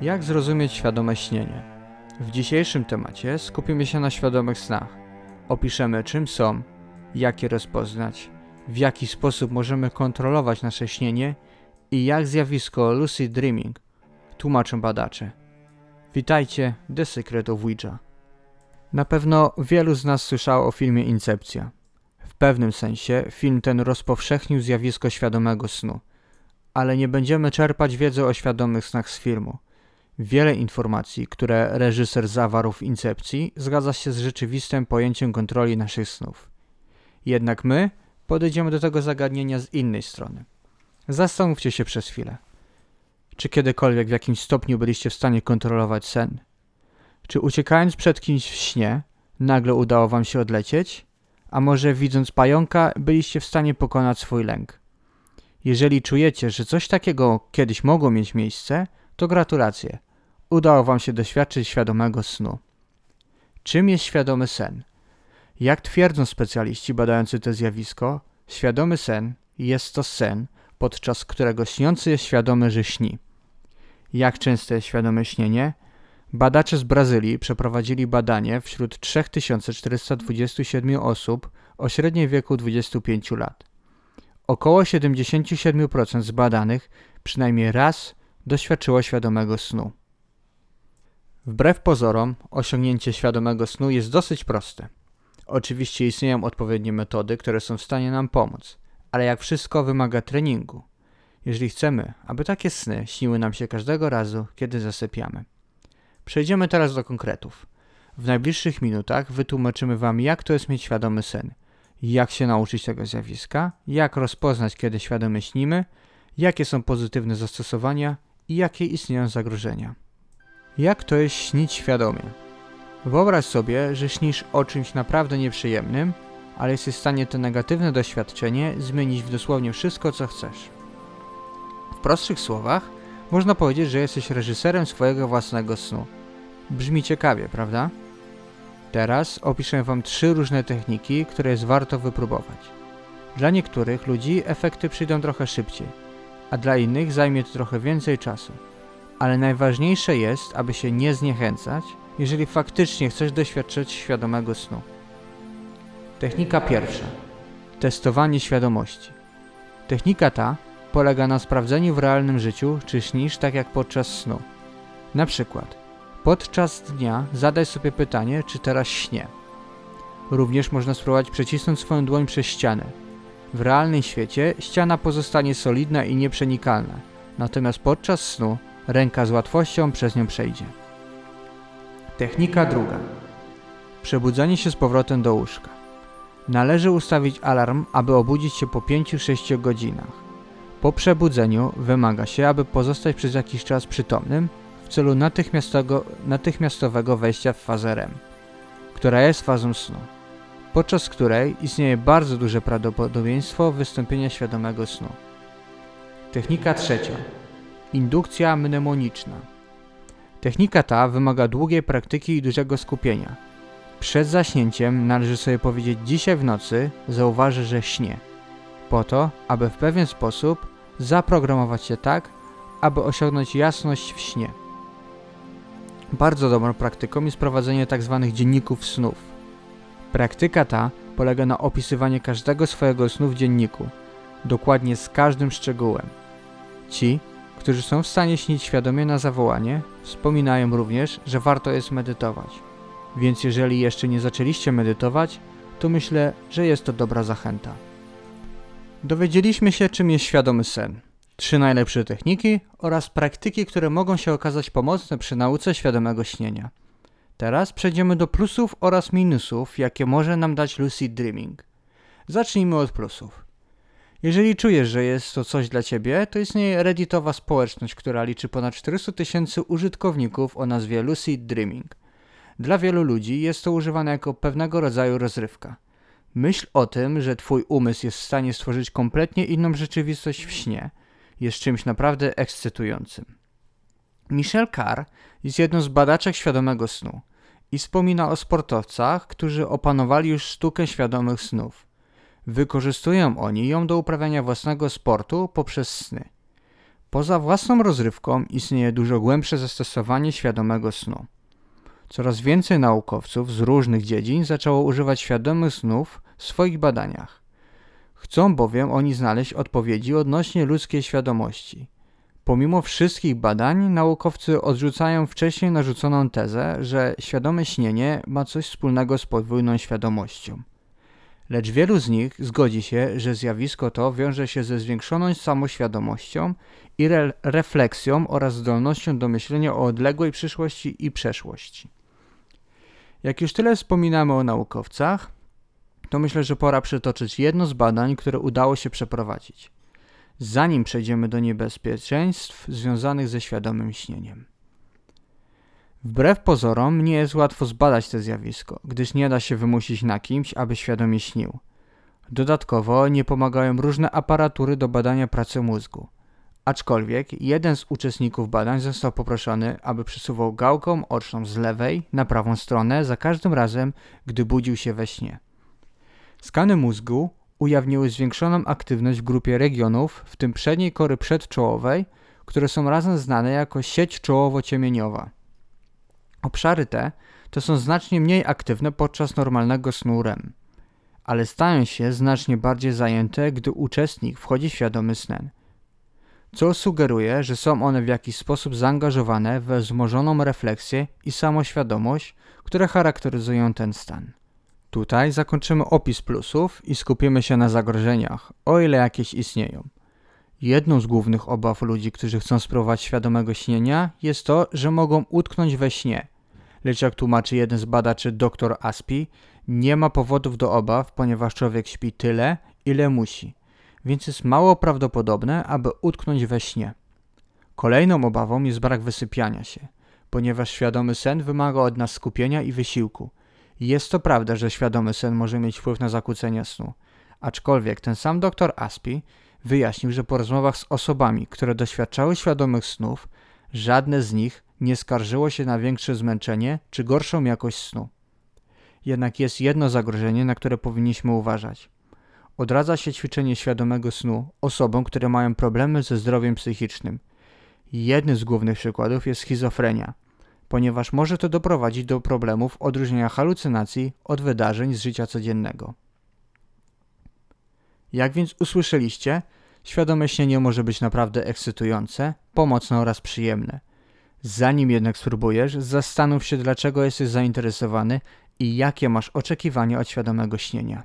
Jak zrozumieć świadome śnienie? W dzisiejszym temacie skupimy się na świadomych snach. Opiszemy czym są, jak je rozpoznać, w jaki sposób możemy kontrolować nasze śnienie i jak zjawisko lucid dreaming tłumaczą badacze. Witajcie, The Secret of Ouija. Na pewno wielu z nas słyszało o filmie Incepcja. W pewnym sensie film ten rozpowszechnił zjawisko świadomego snu, ale nie będziemy czerpać wiedzy o świadomych snach z filmu. Wiele informacji, które reżyser zawarł w Incepcji, zgadza się z rzeczywistym pojęciem kontroli naszych snów. Jednak my podejdziemy do tego zagadnienia z innej strony. Zastanówcie się przez chwilę. Czy kiedykolwiek w jakimś stopniu byliście w stanie kontrolować sen? Czy uciekając przed kimś w śnie, nagle udało wam się odlecieć? A może widząc pająka, byliście w stanie pokonać swój lęk? Jeżeli czujecie, że coś takiego kiedyś mogło mieć miejsce, to gratulacje. Udało wam się doświadczyć świadomego snu. Czym jest świadomy sen? Jak twierdzą specjaliści badający to zjawisko, świadomy sen jest to sen, podczas którego śniący jest świadomy, że śni. Jak częste jest świadome śnienie? Badacze z Brazylii przeprowadzili badanie wśród 3427 osób o średniej wieku 25 lat. Około 77% z badanych przynajmniej raz doświadczyło świadomego snu. Wbrew pozorom, osiągnięcie świadomego snu jest dosyć proste. Oczywiście istnieją odpowiednie metody, które są w stanie nam pomóc, ale jak wszystko wymaga treningu. Jeżeli chcemy, aby takie sny śniły nam się każdego razu, kiedy zasypiamy. Przejdziemy teraz do konkretów. W najbliższych minutach wytłumaczymy Wam, jak to jest mieć świadomy sen, jak się nauczyć tego zjawiska, jak rozpoznać, kiedy świadomie śnimy, jakie są pozytywne zastosowania i jakie istnieją zagrożenia. Jak to jest śnić świadomie? Wyobraź sobie, że śnisz o czymś naprawdę nieprzyjemnym, ale jesteś w stanie to negatywne doświadczenie zmienić w dosłownie wszystko, co chcesz. W prostszych słowach, można powiedzieć, że jesteś reżyserem swojego własnego snu. Brzmi ciekawie, prawda? Teraz opiszę Wam trzy różne techniki, które jest warto wypróbować. Dla niektórych ludzi efekty przyjdą trochę szybciej, a dla innych zajmie to trochę więcej czasu. Ale najważniejsze jest, aby się nie zniechęcać, jeżeli faktycznie chcesz doświadczyć świadomego snu. Technika pierwsza. Testowanie świadomości. Technika ta polega na sprawdzeniu w realnym życiu, czy śnisz tak jak podczas snu. Na przykład, podczas dnia zadaj sobie pytanie, czy teraz śnię. Również można spróbować przecisnąć swoją dłoń przez ścianę. W realnym świecie ściana pozostanie solidna i nieprzenikalna, natomiast podczas snu ręka z łatwością przez nią przejdzie. Technika druga. Przebudzenie się z powrotem do łóżka. Należy ustawić alarm, aby obudzić się po 5-6 godzinach. Po przebudzeniu wymaga się, aby pozostać przez jakiś czas przytomnym w celu natychmiastowego, wejścia w fazę REM, która jest fazą snu, podczas której istnieje bardzo duże prawdopodobieństwo wystąpienia świadomego snu. Technika trzecia. Indukcja mnemoniczna. Technika ta wymaga długiej praktyki i dużego skupienia. Przed zaśnięciem należy sobie powiedzieć dzisiaj w nocy zauważę, że śnie po to, aby w pewien sposób zaprogramować się tak, aby osiągnąć jasność w śnie. Bardzo dobrą praktyką jest prowadzenie tzw. Tak dzienników snów. Praktyka ta polega na opisywaniu każdego swojego snu w dzienniku, dokładnie z każdym szczegółem. Ci, którzy są w stanie śnić świadomie na zawołanie, wspominają również, że warto jest medytować. Więc jeżeli jeszcze nie zaczęliście medytować, to myślę, że jest to dobra zachęta. Dowiedzieliśmy się, czym jest świadomy sen, trzy najlepsze techniki oraz praktyki, które mogą się okazać pomocne przy nauce świadomego śnienia. Teraz przejdziemy do plusów oraz minusów, jakie może nam dać lucid dreaming. Zacznijmy od plusów. Jeżeli czujesz, że jest to coś dla Ciebie, to istnieje redditowa społeczność, która liczy ponad 400 tysięcy użytkowników o nazwie Lucid Dreaming. Dla wielu ludzi jest to używane jako pewnego rodzaju rozrywka. Myśl o tym, że twój umysł jest w stanie stworzyć kompletnie inną rzeczywistość w śnie, jest czymś naprawdę ekscytującym. Michelle Carr jest jedną z badaczek świadomego snu i wspomina o sportowcach, którzy opanowali już sztukę świadomych snów. Wykorzystują oni ją do uprawiania własnego sportu poprzez sny. Poza własną rozrywką istnieje dużo głębsze zastosowanie świadomego snu. Coraz więcej naukowców z różnych dziedzin zaczęło używać świadomych snów w swoich badaniach. Chcą bowiem oni znaleźć odpowiedzi odnośnie ludzkiej świadomości. Pomimo wszystkich badań, naukowcy odrzucają wcześniej narzuconą tezę, że świadome śnienie ma coś wspólnego z podwójną świadomością. Lecz wielu z nich zgodzi się, że zjawisko to wiąże się ze zwiększoną samoświadomością i re refleksją oraz zdolnością do myślenia o odległej przyszłości i przeszłości. Jak już tyle wspominamy o naukowcach, to myślę, że pora przytoczyć jedno z badań, które udało się przeprowadzić, zanim przejdziemy do niebezpieczeństw związanych ze świadomym śnieniem. Wbrew pozorom nie jest łatwo zbadać to zjawisko, gdyż nie da się wymusić na kimś, aby świadomie śnił. Dodatkowo nie pomagają różne aparatury do badania pracy mózgu. Aczkolwiek jeden z uczestników badań został poproszony, aby przesuwał gałką oczną z lewej na prawą stronę za każdym razem, gdy budził się we śnie. Skany mózgu ujawniły zwiększoną aktywność w grupie regionów, w tym przedniej kory przedczołowej, które są razem znane jako sieć czołowo-ciemieniowa. Obszary te to są znacznie mniej aktywne podczas normalnego snu REM, ale stają się znacznie bardziej zajęte, gdy uczestnik wchodzi w świadomy sen, co sugeruje, że są one w jakiś sposób zaangażowane we wzmożoną refleksję i samoświadomość, które charakteryzują ten stan. Tutaj zakończymy opis plusów i skupimy się na zagrożeniach, o ile jakieś istnieją. Jedną z głównych obaw ludzi, którzy chcą spróbować świadomego śnienia, jest to, że mogą utknąć we śnie. Lecz jak tłumaczy jeden z badaczy dr Aspi, nie ma powodów do obaw, ponieważ człowiek śpi tyle, ile musi, więc jest mało prawdopodobne, aby utknąć we śnie. Kolejną obawą jest brak wysypiania się, ponieważ świadomy sen wymaga od nas skupienia i wysiłku. Jest to prawda, że świadomy sen może mieć wpływ na zakłócenie snu, aczkolwiek ten sam dr Aspi wyjaśnił, że po rozmowach z osobami, które doświadczały świadomych snów, żadne z nich nie skarżyło się na większe zmęczenie czy gorszą jakość snu. Jednak jest jedno zagrożenie, na które powinniśmy uważać. Odradza się ćwiczenie świadomego snu osobom, które mają problemy ze zdrowiem psychicznym. Jednym z głównych przykładów jest schizofrenia, ponieważ może to doprowadzić do problemów odróżnienia halucynacji od wydarzeń z życia codziennego. Jak więc usłyszeliście, świadome śnienie może być naprawdę ekscytujące, pomocne oraz przyjemne. Zanim jednak spróbujesz, zastanów się, dlaczego jesteś zainteresowany i jakie masz oczekiwania od świadomego śnienia.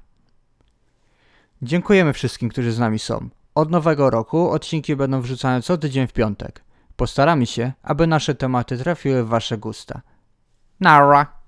Dziękujemy wszystkim, którzy z nami są. Od nowego roku odcinki będą wrzucane co tydzień w piątek. Postaramy się, aby nasze tematy trafiły w Wasze gusta. Nara!